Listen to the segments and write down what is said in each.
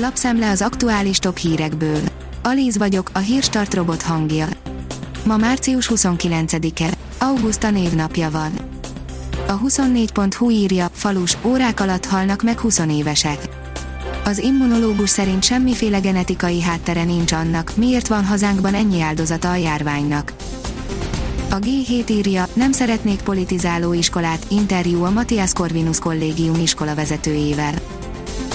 Lapszemle az aktuális top hírekből. Alíz vagyok, a hírstart robot hangja. Ma március 29-e. Augusta névnapja van. A 24.hu írja, falus, órák alatt halnak meg 20 évesek. Az immunológus szerint semmiféle genetikai háttere nincs annak, miért van hazánkban ennyi áldozata a járványnak. A G7 írja, nem szeretnék politizáló iskolát, interjú a Matthias Corvinus kollégium iskola vezetőjével.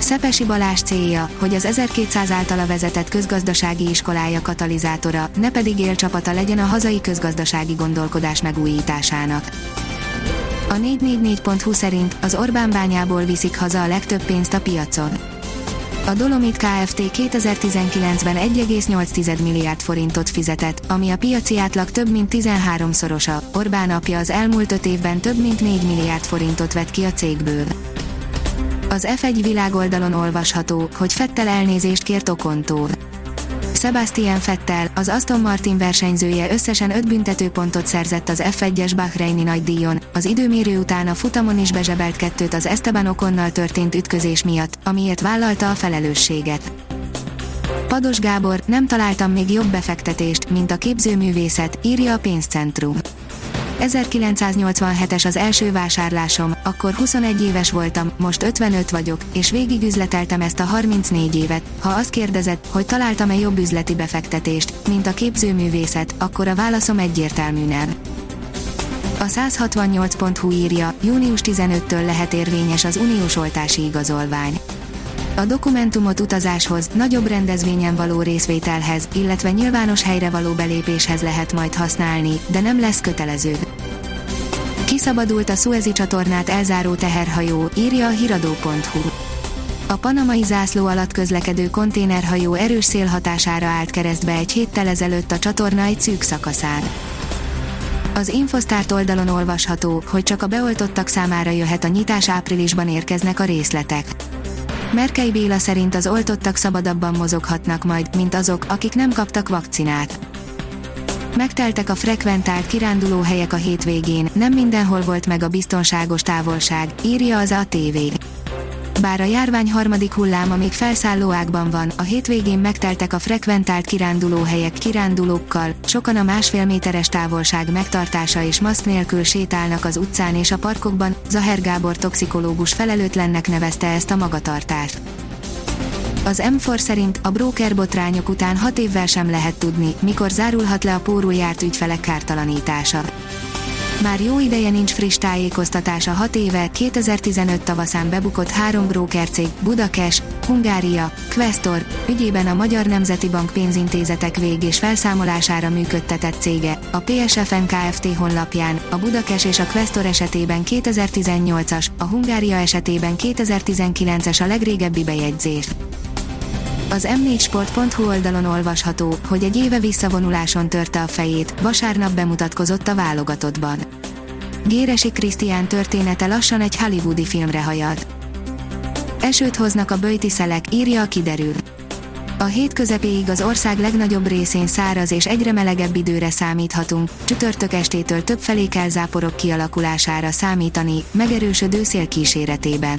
Szepesi Balázs célja, hogy az 1200 általa vezetett közgazdasági iskolája katalizátora, ne pedig élcsapata legyen a hazai közgazdasági gondolkodás megújításának. A 444.hu szerint az Orbán bányából viszik haza a legtöbb pénzt a piacon. A Dolomit Kft. 2019-ben 1,8 milliárd forintot fizetett, ami a piaci átlag több mint 13-szorosa. Orbán apja az elmúlt 5 évben több mint 4 milliárd forintot vett ki a cégből. Az F1 világoldalon olvasható, hogy Fettel elnézést kért Okontól. Sebastian Fettel, az Aston Martin versenyzője összesen 5 büntetőpontot szerzett az F1-es Bahreini nagydíjon, az időmérő után a futamon is bezsebelt kettőt az Esteban Okonnal történt ütközés miatt, amiért vállalta a felelősséget. Pados Gábor, nem találtam még jobb befektetést, mint a képzőművészet, írja a pénzcentrum. 1987-es az első vásárlásom, akkor 21 éves voltam, most 55 vagyok, és végig üzleteltem ezt a 34 évet. Ha azt kérdezed, hogy találtam-e jobb üzleti befektetést, mint a képzőművészet, akkor a válaszom egyértelmű nem. A 168.hu írja, június 15-től lehet érvényes az uniós oltási igazolvány. A dokumentumot utazáshoz, nagyobb rendezvényen való részvételhez, illetve nyilvános helyre való belépéshez lehet majd használni, de nem lesz kötelező. Kiszabadult a Suezi csatornát elzáró teherhajó, írja a hiradó.hu. A panamai zászló alatt közlekedő konténerhajó erős szél hatására állt keresztbe egy héttel ezelőtt a csatorna egy szűk szakaszán. Az Infosztárt oldalon olvasható, hogy csak a beoltottak számára jöhet a nyitás áprilisban érkeznek a részletek. Merkei Béla szerint az oltottak szabadabban mozoghatnak majd, mint azok, akik nem kaptak vakcinát. Megteltek a frekventált kiránduló helyek a hétvégén, nem mindenhol volt meg a biztonságos távolság, írja az ATV. Bár a járvány harmadik hulláma még felszálló ágban van, a hétvégén megteltek a frekventált kiránduló helyek kirándulókkal, sokan a másfél méteres távolság megtartása és maszk nélkül sétálnak az utcán és a parkokban, Zaher Gábor toxikológus felelőtlennek nevezte ezt a magatartást. Az M4 szerint a broker botrányok után 6 évvel sem lehet tudni, mikor zárulhat le a pórul járt ügyfelek kártalanítása. Már jó ideje nincs friss tájékoztatás a 6 éve, 2015 tavaszán bebukott három brókercég, Budakes, Hungária, Questor, ügyében a Magyar Nemzeti Bank pénzintézetek vég és felszámolására működtetett cége, a PSFN Kft. honlapján, a Budakes és a Questor esetében 2018-as, a Hungária esetében 2019-es a legrégebbi bejegyzés. Az m4sport.hu oldalon olvasható, hogy egy éve visszavonuláson törte a fejét, vasárnap bemutatkozott a válogatottban. Géresi Krisztián története lassan egy hollywoodi filmre hajad. Esőt hoznak a böjti szelek, írja a kiderül. A hét közepéig az ország legnagyobb részén száraz és egyre melegebb időre számíthatunk, csütörtök estétől több felé kell záporok kialakulására számítani, megerősödő szél kíséretében.